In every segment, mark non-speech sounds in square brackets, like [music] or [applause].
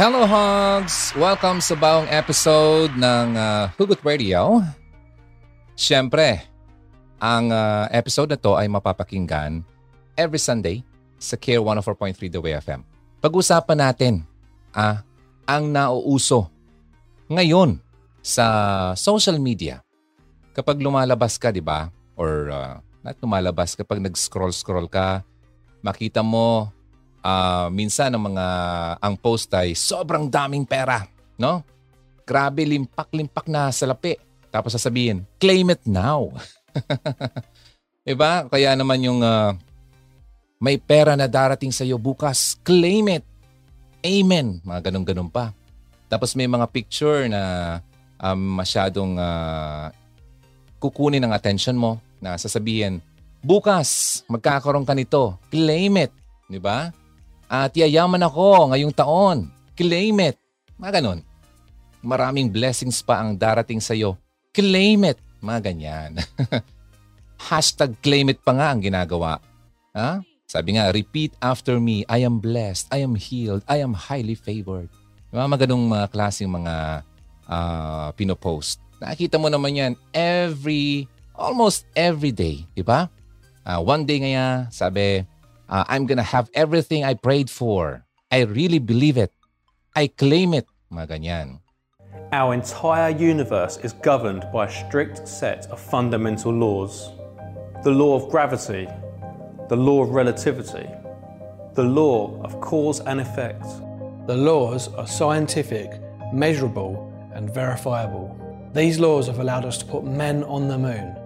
Hello Hogs! Welcome sa bawang episode ng uh, Hugot Radio. Siyempre, ang uh, episode na to ay mapapakinggan every Sunday sa Care 104.3 The Way FM. Pag-usapan natin ah, ang nauuso ngayon sa social media. Kapag lumalabas ka, di ba? Or uh, not lumalabas, kapag nag-scroll-scroll ka, makita mo uh, minsan ang mga ang post ay sobrang daming pera, no? Grabe limpak-limpak na salapi. Tapos sasabihin, claim it now. [laughs] diba? Kaya naman yung uh, may pera na darating sa iyo bukas, claim it. Amen. Mga ganun-ganun pa. Tapos may mga picture na um, masyadong uh, kukunin ang attention mo na sasabihin, bukas magkakaroon ka nito, claim it. Di ba? At yayaman ako ngayong taon. Claim it. Mga ganun. Maraming blessings pa ang darating sa iyo. Claim it. Mga ganyan. [laughs] Hashtag claim it pa nga ang ginagawa. Ha? Sabi nga, repeat after me. I am blessed. I am healed. I am highly favored. Mga maganong mga klaseng mga uh, pinopost. Nakikita mo naman yan every, almost every day. Di ba? Uh, one day nga, sabi, uh, I'm gonna have everything I prayed for. I really believe it. I claim it. Mga ganyan. Our entire universe is governed by a strict set of fundamental laws. The law of gravity, the law of relativity, the law of cause and effect. The laws are scientific, measurable, and verifiable. These laws have allowed us to put men on the moon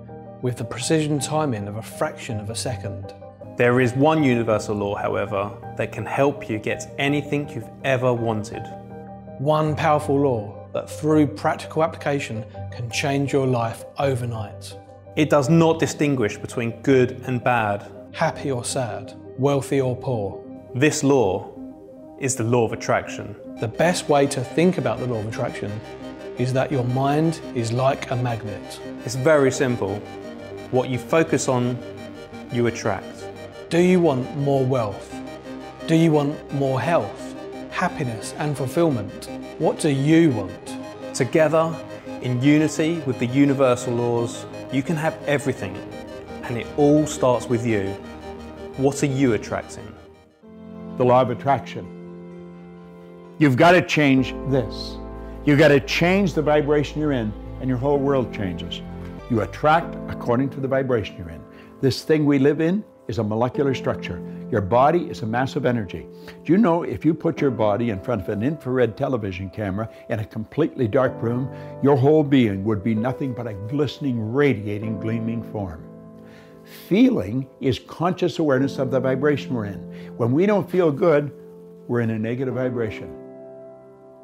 with the precision timing of a fraction of a second. There is one universal law, however, that can help you get anything you've ever wanted. One powerful law that, through practical application, can change your life overnight. It does not distinguish between good and bad, happy or sad, wealthy or poor. This law is the law of attraction. The best way to think about the law of attraction is that your mind is like a magnet. It's very simple. What you focus on, you attract. Do you want more wealth? Do you want more health, happiness, and fulfillment? What do you want? Together, in unity with the universal laws, you can have everything, and it all starts with you. What are you attracting? The law of attraction. You've got to change this. You've got to change the vibration you're in, and your whole world changes. You attract according to the vibration you're in. This thing we live in is a molecular structure. Your body is a mass of energy. Do you know if you put your body in front of an infrared television camera in a completely dark room, your whole being would be nothing but a glistening, radiating, gleaming form? Feeling is conscious awareness of the vibration we're in. When we don't feel good, we're in a negative vibration.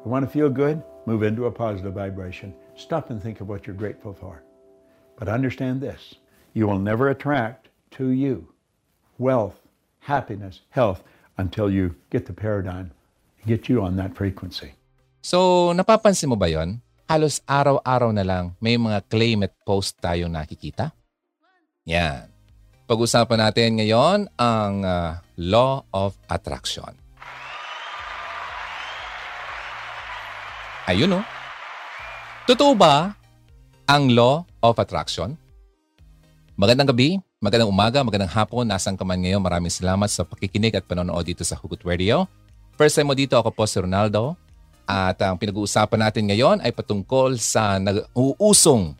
You want to feel good? Move into a positive vibration. Stop and think of what you're grateful for. But understand this you will never attract to you wealth, happiness, health until you get the paradigm, get you on that frequency. So, napapansin mo ba yon? Halos araw-araw na lang may mga claim at post tayo nakikita. Yan. Pag-usapan natin ngayon ang uh, Law of Attraction. Ayun. Oh. Totoo ba ang Law of Attraction? Magandang gabi, Magandang umaga, magandang hapon, nasang ka man ngayon. Maraming salamat sa pakikinig at panonood dito sa Hugot Radio. First time mo dito, ako po si Ronaldo. At ang pinag-uusapan natin ngayon ay patungkol sa nag-uusong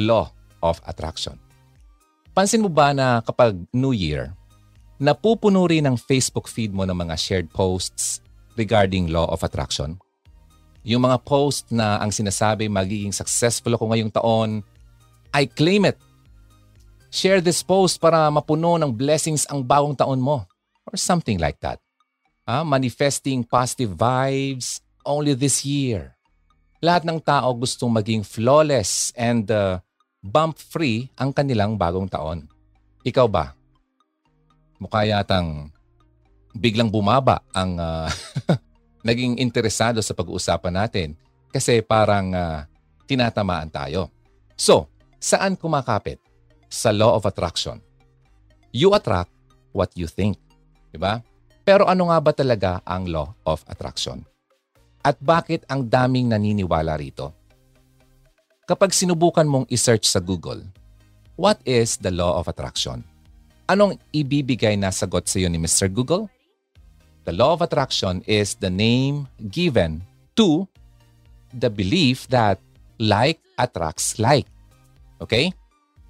Law of Attraction. Pansin mo ba na kapag New Year, napupuno rin ang Facebook feed mo ng mga shared posts regarding Law of Attraction? Yung mga post na ang sinasabi magiging successful ako ngayong taon, I claim it Share this post para mapuno ng blessings ang bagong taon mo. Or something like that. Ah, manifesting positive vibes only this year. Lahat ng tao gustong maging flawless and uh, bump-free ang kanilang bagong taon. Ikaw ba? Mukha yatang biglang bumaba ang uh, [laughs] naging interesado sa pag-uusapan natin kasi parang uh, tinatamaan tayo. So, saan kumakapit? Sa law of attraction. You attract what you think. Diba? Pero ano nga ba talaga ang law of attraction? At bakit ang daming naniniwala rito? Kapag sinubukan mong isearch sa Google, what is the law of attraction? Anong ibibigay na sagot sa iyo ni Mr. Google? The law of attraction is the name given to the belief that like attracts like. Okay?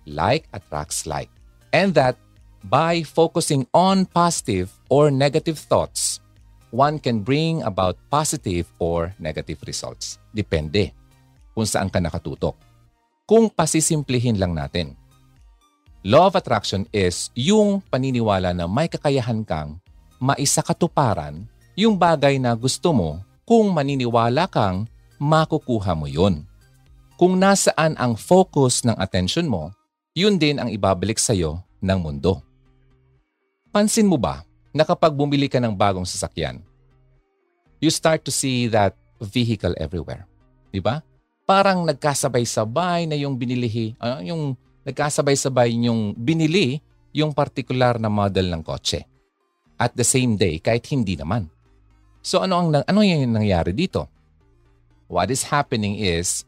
Like attracts like. And that by focusing on positive or negative thoughts, one can bring about positive or negative results. Depende kung saan ka nakatutok. Kung pasisimplihin lang natin, Law of attraction is yung paniniwala na may kakayahan kang maisakatuparan yung bagay na gusto mo kung maniniwala kang makukuha mo yon. Kung nasaan ang focus ng attention mo, yun din ang ibabalik sa'yo ng mundo. Pansin mo ba na kapag bumili ka ng bagong sasakyan, you start to see that vehicle everywhere. Di ba? Parang nagkasabay-sabay na yung binilihi, uh, yung nagkasabay-sabay yung binili yung particular na model ng kotse. At the same day, kahit hindi naman. So ano ang ano yung nangyari dito? What is happening is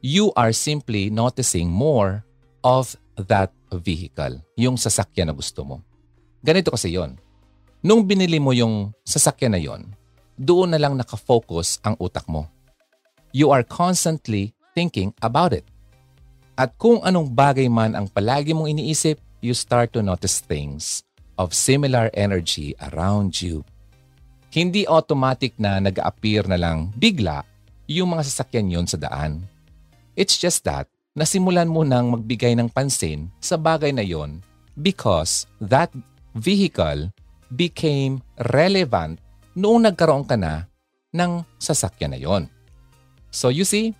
you are simply noticing more of that vehicle, yung sasakyan na gusto mo. Ganito kasi yon. Nung binili mo yung sasakyan na yon, doon na lang nakafocus ang utak mo. You are constantly thinking about it. At kung anong bagay man ang palagi mong iniisip, you start to notice things of similar energy around you. Hindi automatic na nag-appear na lang bigla yung mga sasakyan yon sa daan. It's just that nasimulan mo nang magbigay ng pansin sa bagay na yon because that vehicle became relevant noong nagkaroon ka na ng sasakyan na yon. So you see,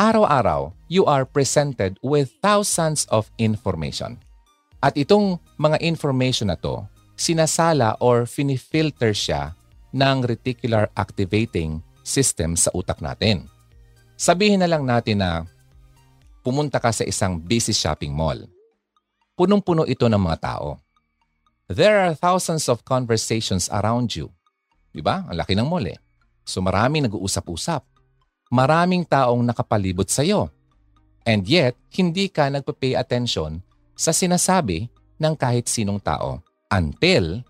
araw-araw, you are presented with thousands of information. At itong mga information na to, sinasala or finifilter siya ng reticular activating system sa utak natin. Sabihin na lang natin na pumunta ka sa isang busy shopping mall. Punong-puno ito ng mga tao. There are thousands of conversations around you Di ba? Ang laki ng mall eh. So maraming nag-uusap-usap. Maraming taong nakapalibot sa iyo. And yet, hindi ka nagpa-pay attention sa sinasabi ng kahit sinong tao until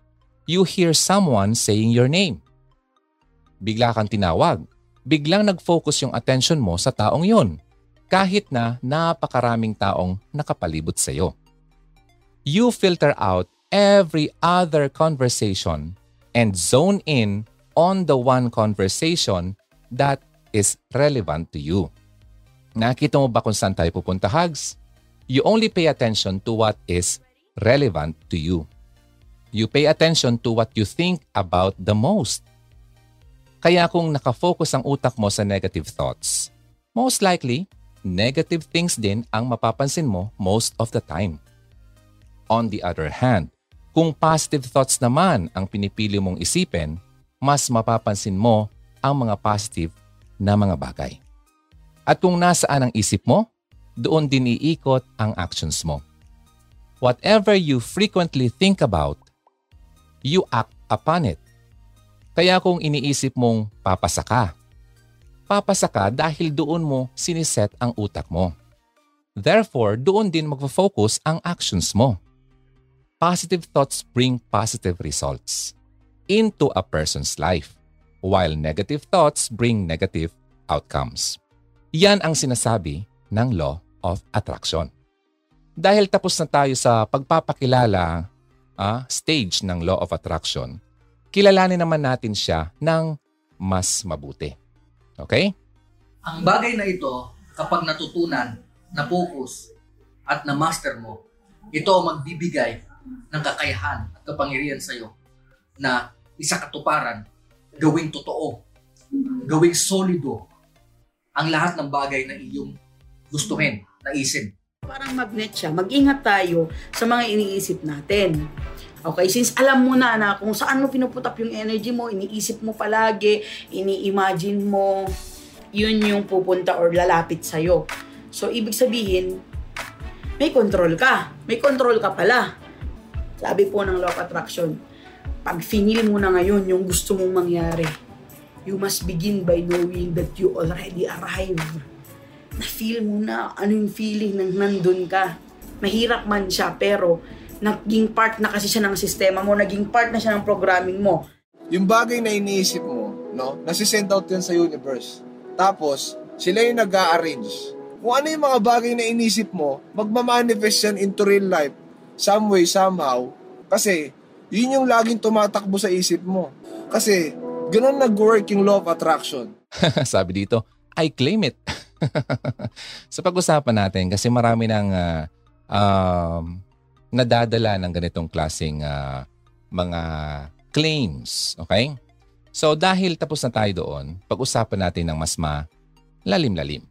you hear someone saying your name. Bigla kang tinawag. Biglang nag-focus yung attention mo sa taong yon kahit na napakaraming taong nakapalibot sa iyo. You filter out every other conversation and zone in on the one conversation that is relevant to you. Nakita mo ba kung saan tayo pupunta, Hugs? You only pay attention to what is relevant to you. You pay attention to what you think about the most. Kaya kung nakafocus ang utak mo sa negative thoughts, most likely, negative things din ang mapapansin mo most of the time. On the other hand, kung positive thoughts naman ang pinipili mong isipin, mas mapapansin mo ang mga positive na mga bagay. At kung nasaan ang isip mo, doon din iikot ang actions mo. Whatever you frequently think about, you act upon it. Kaya kung iniisip mong papasa ka, papasa ka dahil doon mo siniset ang utak mo. Therefore, doon din magfo-focus ang actions mo positive thoughts bring positive results into a person's life, while negative thoughts bring negative outcomes. Yan ang sinasabi ng Law of Attraction. Dahil tapos na tayo sa pagpapakilala uh, stage ng Law of Attraction, kilalanin naman natin siya ng mas mabuti. Okay? Ang bagay na ito, kapag natutunan, na-focus, at na-master mo, ito magbibigay ng kakayahan at kapangyarihan sa iyo na isa katuparan, gawing totoo, gawing solido ang lahat ng bagay na iyong gustuhin, naisin. Parang magnet siya. Mag-ingat tayo sa mga iniisip natin. Okay, since alam mo na na kung saan mo pinuputap yung energy mo, iniisip mo palagi, ini-imagine mo, yun yung pupunta or lalapit sa'yo. So, ibig sabihin, may control ka. May control ka pala. Sabi po ng law of attraction, pag finil mo na ngayon yung gusto mong mangyari, You must begin by knowing that you already arrive. Na-feel mo na ano yung feeling ng nandun ka. Mahirap man siya, pero naging part na kasi siya ng sistema mo, naging part na siya ng programming mo. Yung bagay na iniisip mo, no, nasisend out yan sa universe. Tapos, sila yung nag arrange Kung ano yung mga bagay na inisip mo, magmamanifest yan into real life, some way, somehow. Kasi, yun yung laging tumatakbo sa isip mo. Kasi, ganun nag-work yung law of attraction. [laughs] Sabi dito, I claim it. [laughs] sa pag-usapan natin, kasi marami ng uh, um, nadadala ng ganitong klaseng uh, mga claims. Okay? So dahil tapos na tayo doon, pag-usapan natin ng mas malalim-lalim.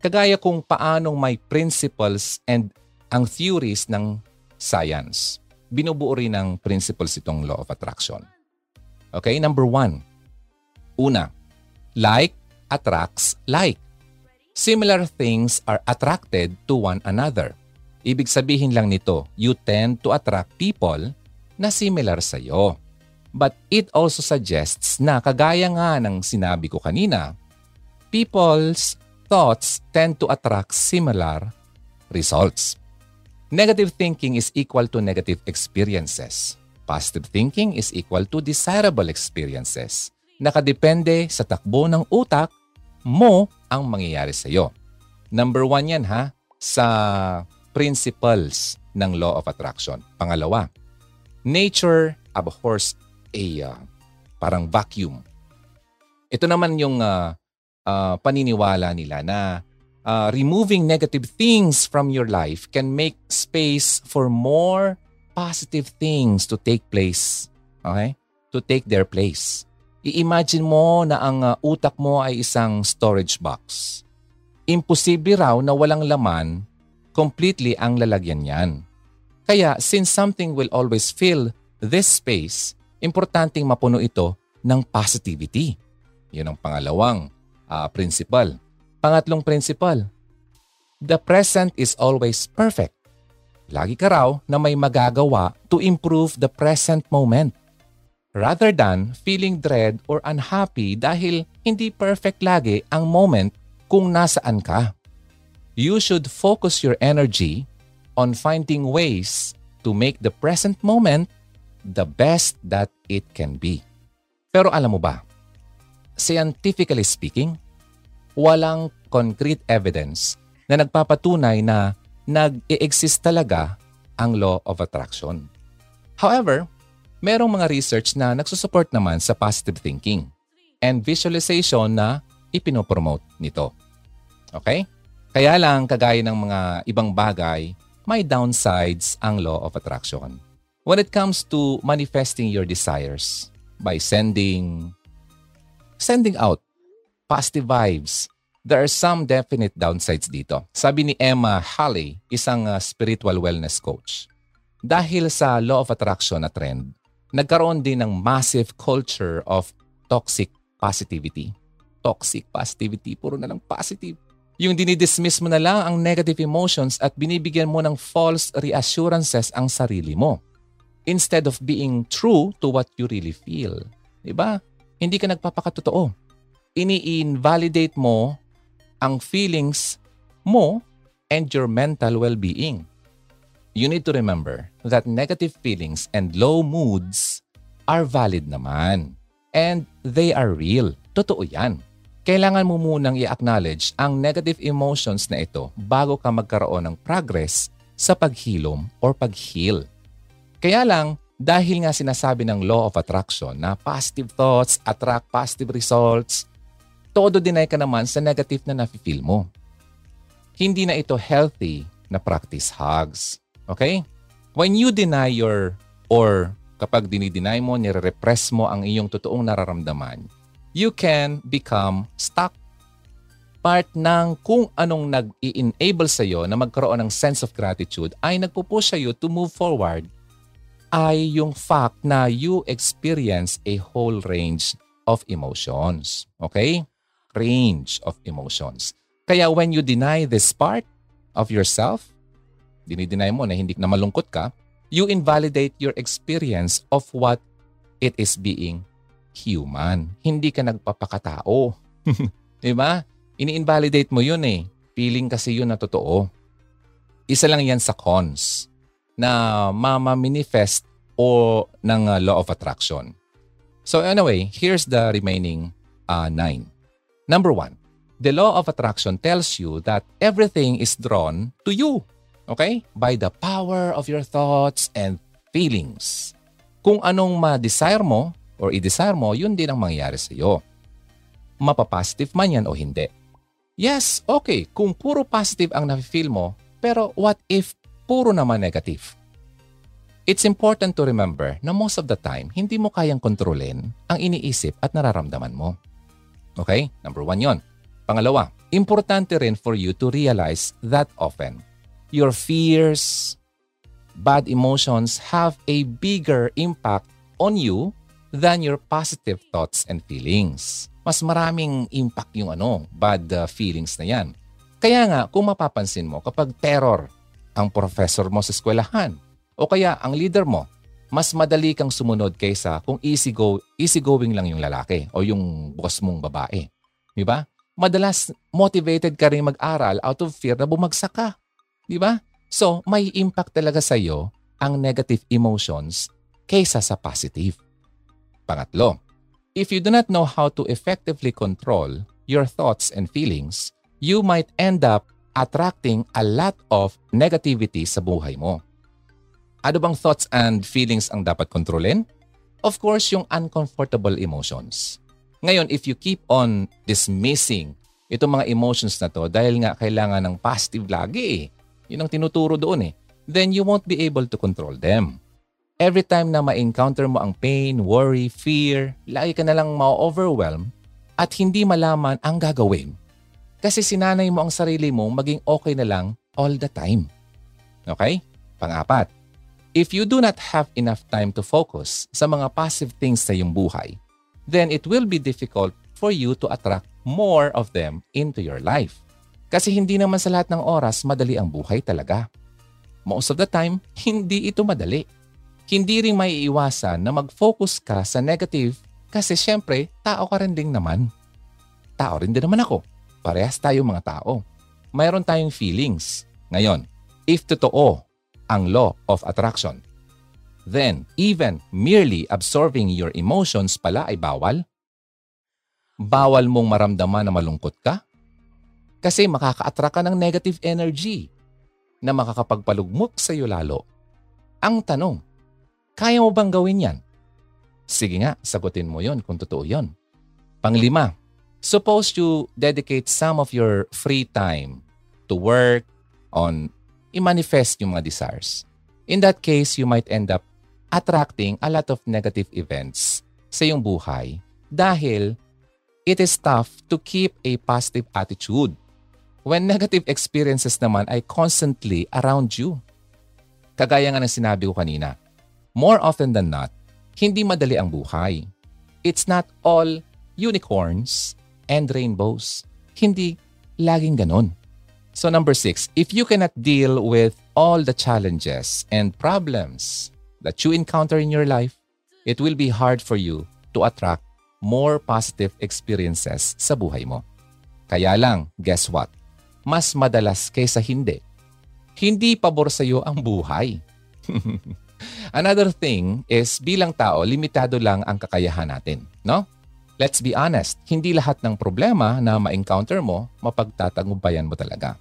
Kagaya kung paanong may principles and ang theories ng science. Binubuo rin ng principles itong law of attraction. Okay, number one. Una, like attracts like. Similar things are attracted to one another. Ibig sabihin lang nito, you tend to attract people na similar sa iyo. But it also suggests na kagaya nga ng sinabi ko kanina, people's thoughts tend to attract similar results. Negative thinking is equal to negative experiences. Positive thinking is equal to desirable experiences. Nakadepende sa takbo ng utak mo ang mangyayari sa iyo. Number one yan ha, sa principles ng law of attraction. Pangalawa, nature abhors a uh, parang vacuum. Ito naman yung uh, uh, paniniwala nila na uh, removing negative things from your life can make space for more positive things to take place. Okay? To take their place. I-imagine mo na ang uh, utak mo ay isang storage box. Imposible raw na walang laman completely ang lalagyan niyan. Kaya since something will always fill this space, importanteng mapuno ito ng positivity. Yun ang pangalawang uh, principle. Pangatlong principle, the present is always perfect. Lagi ka raw na may magagawa to improve the present moment rather than feeling dread or unhappy dahil hindi perfect lagi ang moment kung nasaan ka. You should focus your energy on finding ways to make the present moment the best that it can be. Pero alam mo ba, scientifically speaking, walang concrete evidence na nagpapatunay na nag-exist talaga ang law of attraction. However, merong mga research na nagsusupport naman sa positive thinking and visualization na ipinopromote nito. Okay? Kaya lang, kagaya ng mga ibang bagay, may downsides ang law of attraction when it comes to manifesting your desires by sending sending out positive vibes, there are some definite downsides dito. Sabi ni Emma Halley, isang uh, spiritual wellness coach. Dahil sa law of attraction na trend, nagkaroon din ng massive culture of toxic positivity. Toxic positivity, puro na lang positive. Yung dinidismiss mo na lang ang negative emotions at binibigyan mo ng false reassurances ang sarili mo instead of being true to what you really feel. Diba? Hindi ka nagpapakatotoo. Ini-invalidate mo ang feelings mo and your mental well-being. You need to remember that negative feelings and low moods are valid naman. And they are real. Totoo yan. Kailangan mo munang i-acknowledge ang negative emotions na ito bago ka magkaroon ng progress sa paghilom or pag-heal. Kaya lang, dahil nga sinasabi ng law of attraction na positive thoughts attract positive results, todo deny ka naman sa negative na nafe-feel mo. Hindi na ito healthy na practice hugs. Okay? When you deny your or kapag dinideny mo, nire-repress mo ang iyong totoong nararamdaman, you can become stuck. Part ng kung anong nag-i-enable sa iyo na magkaroon ng sense of gratitude ay nagpo-push sa iyo to move forward ay yung fact na you experience a whole range of emotions. Okay? Range of emotions. Kaya when you deny this part of yourself, dinideny mo na hindi na malungkot ka, you invalidate your experience of what it is being human. Hindi ka nagpapakatao. [laughs] di ba? Ini-invalidate mo yun eh. Feeling kasi yun na totoo. Isa lang yan sa cons na mama-manifest o ng uh, law of attraction. So anyway, here's the remaining uh, nine. Number one, the law of attraction tells you that everything is drawn to you. Okay? By the power of your thoughts and feelings. Kung anong ma-desire mo or i-desire mo, yun din ang mangyayari sa iyo. Mapapositive man yan o hindi. Yes, okay, kung puro positive ang nafe-feel mo, pero what if puro naman negative? It's important to remember na most of the time, hindi mo kayang kontrolin ang iniisip at nararamdaman mo. Okay? Number one yon. Pangalawa, importante rin for you to realize that often, your fears, bad emotions have a bigger impact on you than your positive thoughts and feelings mas maraming impact yung ano, bad uh, feelings na yan. Kaya nga, kung mapapansin mo, kapag terror ang professor mo sa eskwelahan, o kaya ang leader mo, mas madali kang sumunod kaysa kung easy, go, easy going lang yung lalaki o yung boss mong babae. Di ba? Madalas motivated ka rin mag-aral out of fear na bumagsak ka. Di ba? So, may impact talaga sa iyo ang negative emotions kaysa sa positive. Pangatlo, If you do not know how to effectively control your thoughts and feelings, you might end up attracting a lot of negativity sa buhay mo. Ano bang thoughts and feelings ang dapat kontrolin? Of course, yung uncomfortable emotions. Ngayon, if you keep on dismissing itong mga emotions na to dahil nga kailangan ng positive lagi. Yun ang tinuturo doon eh. Then you won't be able to control them every time na ma-encounter mo ang pain, worry, fear, lagi ka na lang ma-overwhelm at hindi malaman ang gagawin. Kasi sinanay mo ang sarili mo maging okay na lang all the time. Okay? Pangapat, if you do not have enough time to focus sa mga positive things sa iyong buhay, then it will be difficult for you to attract more of them into your life. Kasi hindi naman sa lahat ng oras madali ang buhay talaga. Most of the time, hindi ito madali hindi rin maiiwasan na mag-focus ka sa negative kasi syempre, tao ka rin din naman. Tao rin din naman ako. Parehas tayo mga tao. Mayroon tayong feelings. Ngayon, if totoo ang law of attraction, then even merely absorbing your emotions pala ay bawal? Bawal mong maramdaman na malungkot ka? Kasi makaka-attract ka ng negative energy na makakapagpalugmok sa iyo lalo. Ang tanong, kaya mo bang gawin yan? Sige nga, sagutin mo yon kung totoo yon. Panglima, suppose you dedicate some of your free time to work on i-manifest yung mga desires. In that case, you might end up attracting a lot of negative events sa iyong buhay dahil it is tough to keep a positive attitude when negative experiences naman ay constantly around you. Kagaya nga ng sinabi ko kanina, more often than not, hindi madali ang buhay. It's not all unicorns and rainbows. Hindi laging ganon. So number six, if you cannot deal with all the challenges and problems that you encounter in your life, it will be hard for you to attract more positive experiences sa buhay mo. Kaya lang, guess what? Mas madalas kaysa hindi. Hindi pabor sa iyo ang buhay. [laughs] Another thing is bilang tao, limitado lang ang kakayahan natin, no? Let's be honest, hindi lahat ng problema na ma-encounter mo, mapagtatagumpayan mo talaga.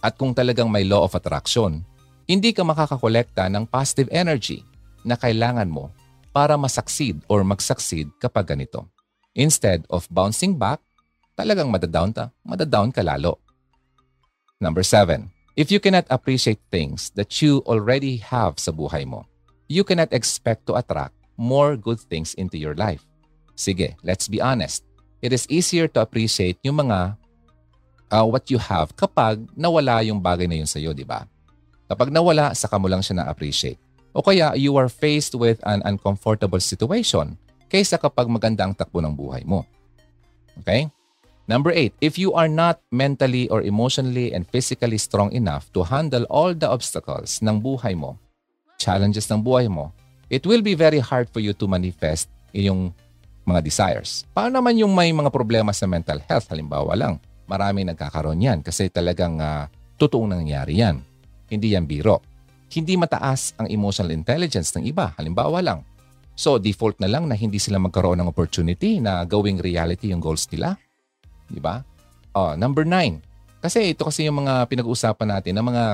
At kung talagang may law of attraction, hindi ka makakakolekta ng positive energy na kailangan mo para masucceed or mag-succeed kapag ganito. Instead of bouncing back, talagang madadown, ta, madadown ka lalo. Number seven, If you cannot appreciate things that you already have sa buhay mo, you cannot expect to attract more good things into your life. Sige, let's be honest. It is easier to appreciate yung mga uh, what you have kapag nawala yung bagay na yun sa iyo, di ba? Kapag nawala, saka mo lang siya na-appreciate. O kaya you are faced with an uncomfortable situation kaysa kapag maganda ang takbo ng buhay mo. Okay? Number eight, if you are not mentally or emotionally and physically strong enough to handle all the obstacles ng buhay mo, challenges ng buhay mo, it will be very hard for you to manifest yung mga desires. Paano naman yung may mga problema sa mental health? Halimbawa lang, maraming nagkakaroon yan kasi talagang uh, totoong nangyayari yan. Hindi yan biro. Hindi mataas ang emotional intelligence ng iba. Halimbawa lang. So, default na lang na hindi sila magkaroon ng opportunity na gawing reality yung goals nila. Di ba? Oh, number nine. Kasi ito kasi yung mga pinag-uusapan natin na mga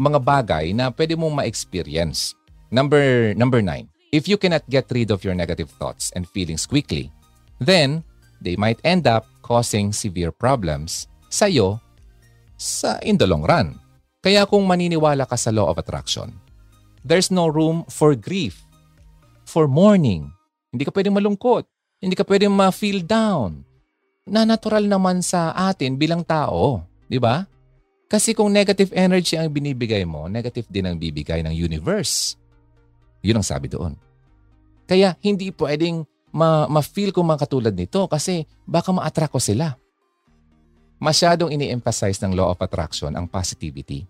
mga bagay na pwede mong ma-experience. Number number nine. If you cannot get rid of your negative thoughts and feelings quickly, then they might end up causing severe problems sa iyo sa in the long run. Kaya kung maniniwala ka sa law of attraction, there's no room for grief, for mourning. Hindi ka pwedeng malungkot. Hindi ka pwedeng ma-feel down. Na natural naman sa atin bilang tao. Di ba? Kasi kung negative energy ang binibigay mo, negative din ang bibigay ng universe. Yun ang sabi doon. Kaya hindi pwedeng ma- ma-feel ko mga katulad nito kasi baka ma-attract ko sila. Masyadong ini-emphasize ng law of attraction ang positivity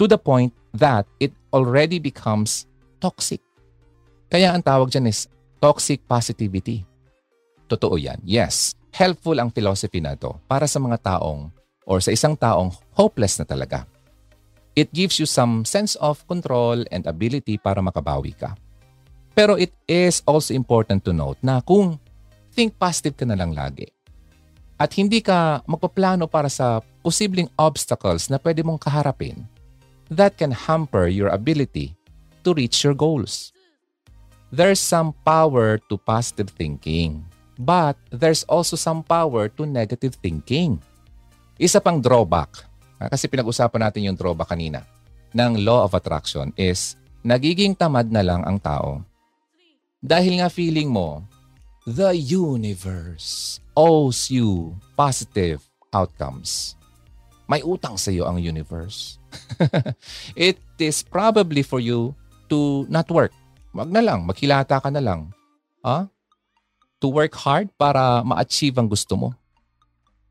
to the point that it already becomes toxic. Kaya ang tawag dyan is toxic positivity. Totoo yan. Yes, helpful ang philosophy na to para sa mga taong or sa isang taong hopeless na talaga. It gives you some sense of control and ability para makabawi ka. Pero it is also important to note na kung think positive ka na lang lagi at hindi ka magpaplano para sa posibleng obstacles na pwede mong kaharapin, that can hamper your ability to reach your goals. There's some power to positive thinking, but there's also some power to negative thinking. Isa pang drawback, ah, kasi pinag-usapan natin yung drawback kanina, ng law of attraction is nagiging tamad na lang ang tao. Dahil nga feeling mo, the universe owes you positive outcomes. May utang sa iyo ang universe. [laughs] it is probably for you to not work. Wag na lang, maghilata ka na lang. Ha? To work hard para ma-achieve ang gusto mo.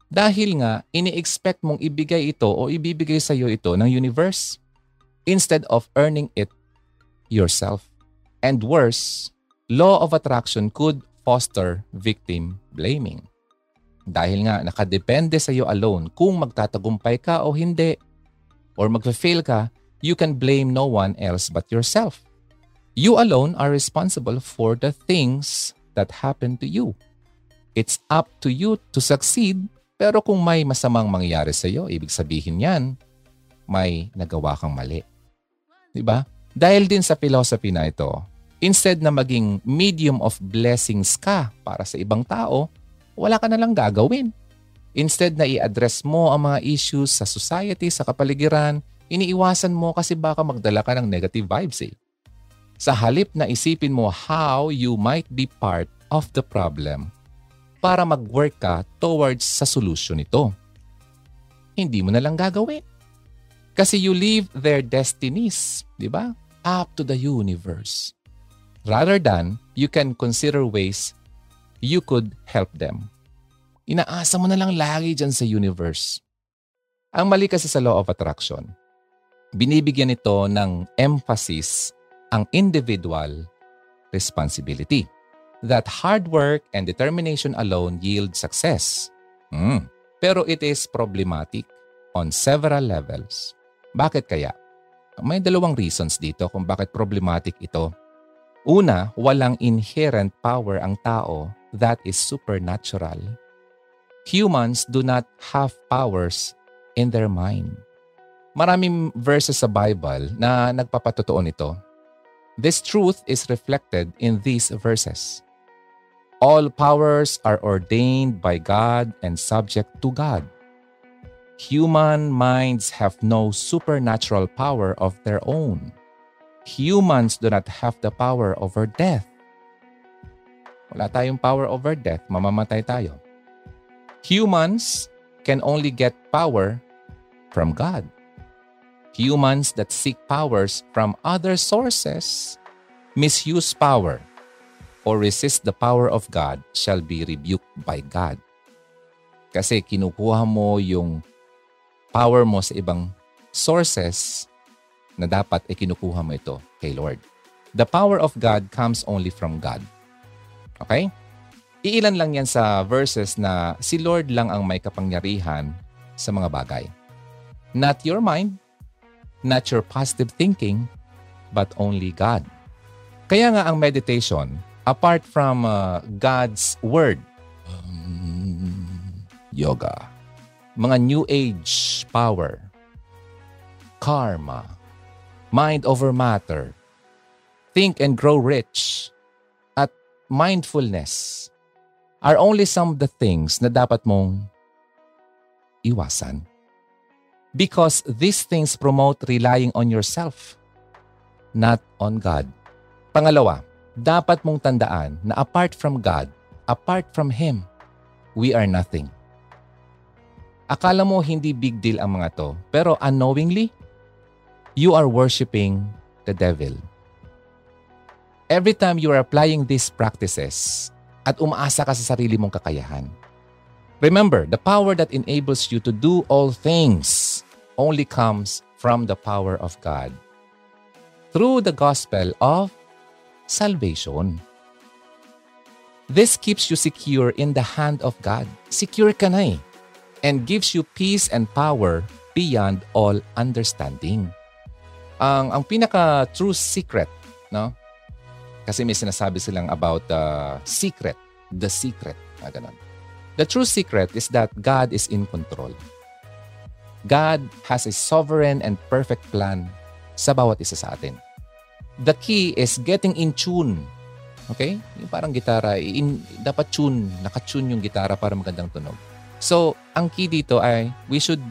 Dahil nga, ini-expect mong ibigay ito o ibibigay sa iyo ito ng universe instead of earning it yourself. And worse, law of attraction could foster victim blaming. Dahil nga nakadepende sa iyo alone kung magtatagumpay ka o hindi or magfa-fail ka, you can blame no one else but yourself. You alone are responsible for the things that happen to you. It's up to you to succeed, pero kung may masamang mangyayari sa iyo, ibig sabihin yan, may nagawa kang mali. Di ba? Dahil din sa philosophy na ito, instead na maging medium of blessings ka para sa ibang tao, wala ka na lang gagawin. Instead na i-address mo ang mga issues sa society, sa kapaligiran, iniiwasan mo kasi baka magdala ka ng negative vibes eh. Sa halip na isipin mo how you might be part of the problem para mag-work ka towards sa solution nito. Hindi mo na lang gagawin. Kasi you leave their destinies, di ba? Up to the universe. Rather than you can consider ways you could help them inaasa mo na lang lagi dyan sa universe. Ang mali kasi sa law of attraction, binibigyan ito ng emphasis ang individual responsibility. That hard work and determination alone yield success. Mm. Pero it is problematic on several levels. Bakit kaya? May dalawang reasons dito kung bakit problematic ito. Una, walang inherent power ang tao that is supernatural humans do not have powers in their mind. Maraming verses sa Bible na nagpapatotoo nito. This truth is reflected in these verses. All powers are ordained by God and subject to God. Human minds have no supernatural power of their own. Humans do not have the power over death. Wala tayong power over death, mamamatay tayo. Humans can only get power from God. Humans that seek powers from other sources misuse power or resist the power of God shall be rebuked by God. Kasi kinukuha mo yung power mo sa ibang sources na dapat ay kinukuha mo ito kay Lord. The power of God comes only from God. Okay? Iilan lang yan sa verses na si Lord lang ang may kapangyarihan sa mga bagay. Not your mind, not your positive thinking, but only God. Kaya nga ang meditation, apart from uh, God's Word, um, yoga, mga New Age power, karma, mind over matter, think and grow rich, at mindfulness are only some of the things na dapat mong iwasan. Because these things promote relying on yourself, not on God. Pangalawa, dapat mong tandaan na apart from God, apart from Him, we are nothing. Akala mo hindi big deal ang mga to, pero unknowingly, you are worshiping the devil. Every time you are applying these practices at umaasa ka sa sarili mong kakayahan, remember, the power that enables you to do all things only comes from the power of God through the gospel of salvation. This keeps you secure in the hand of God. Secure ka na eh. And gives you peace and power beyond all understanding. Ang ang pinaka true secret, no? Kasi may sinasabi silang about the secret, the secret, na ganun. The true secret is that God is in control. God has a sovereign and perfect plan sa bawat isa sa atin. The key is getting in tune. Okay? Yung parang gitara, in, dapat tune, naka-tune yung gitara para magandang tunog. So, ang key dito ay we should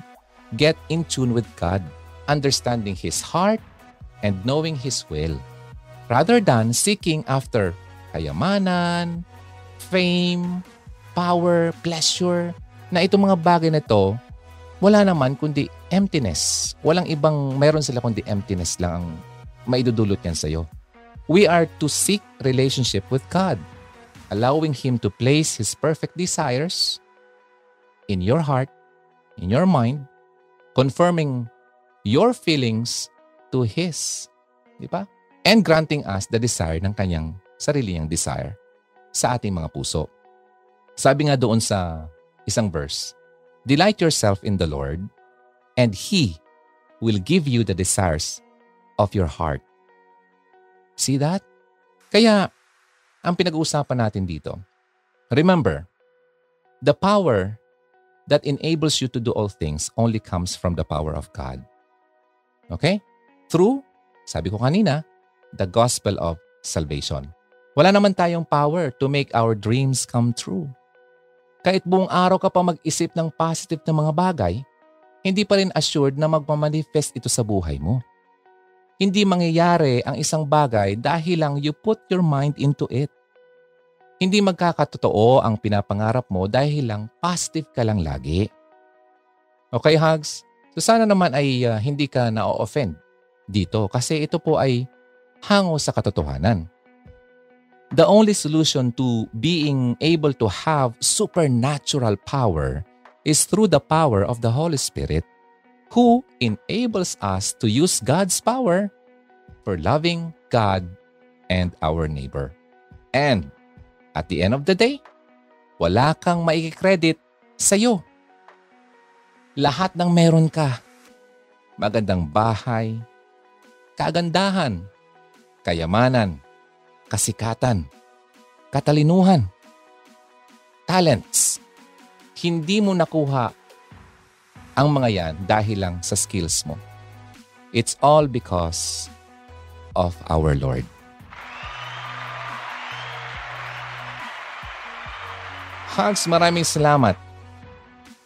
get in tune with God, understanding His heart and knowing His will, rather than seeking after kayamanan, fame, power, pleasure, na itong mga bagay na ito, wala naman kundi emptiness. Walang ibang, meron sila kundi emptiness lang ang maidudulot yan sa'yo. We are to seek relationship with God, allowing Him to place His perfect desires in your heart, in your mind, confirming your feelings to His. Di ba? And granting us the desire ng kanyang sarili niyang desire sa ating mga puso. Sabi nga doon sa isang verse, Delight yourself in the Lord, and He will give you the desires of your heart. See that? Kaya, ang pinag-uusapan natin dito, remember, the power that enables you to do all things only comes from the power of God. Okay? Through, sabi ko kanina, the gospel of salvation. Wala naman tayong power to make our dreams come true. Kahit buong araw ka pa mag-isip ng positive na mga bagay, hindi pa rin assured na magmamanifest ito sa buhay mo. Hindi mangyayari ang isang bagay dahil lang you put your mind into it. Hindi magkakatotoo ang pinapangarap mo dahil lang positive ka lang lagi. Okay, Hugs? So sana naman ay uh, hindi ka na-offend dito kasi ito po ay hango sa katotohanan. The only solution to being able to have supernatural power is through the power of the Holy Spirit who enables us to use God's power for loving God and our neighbor. And at the end of the day, wala kang maikikredit sa'yo. Lahat ng meron ka, magandang bahay, kagandahan, kayamanan, kasikatan, katalinuhan, talents, hindi mo nakuha ang mga yan dahil lang sa skills mo. It's all because of our Lord. Hans, maraming salamat.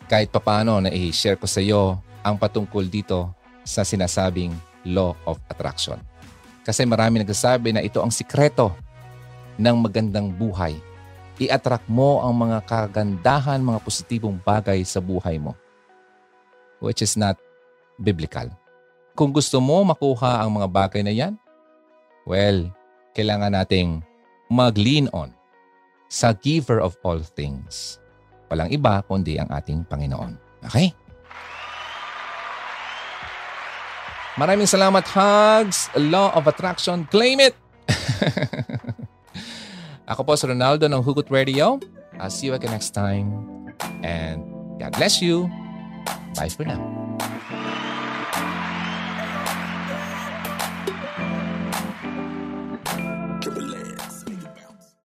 Kahit papano na i-share ko sa iyo ang patungkol dito sa sinasabing law of attraction. Kasi marami nagsasabi na ito ang sikreto ng magandang buhay. I-attract mo ang mga kagandahan, mga positibong bagay sa buhay mo. Which is not biblical. Kung gusto mo makuha ang mga bagay na yan, well, kailangan nating mag-lean on sa giver of all things. Walang iba kundi ang ating Panginoon. Okay? Maraming salamat, Hugs. Law of Attraction. Claim it! [laughs] Ako po si Ronaldo ng Hugot Radio. I'll see you again next time. And God bless you. Bye for now.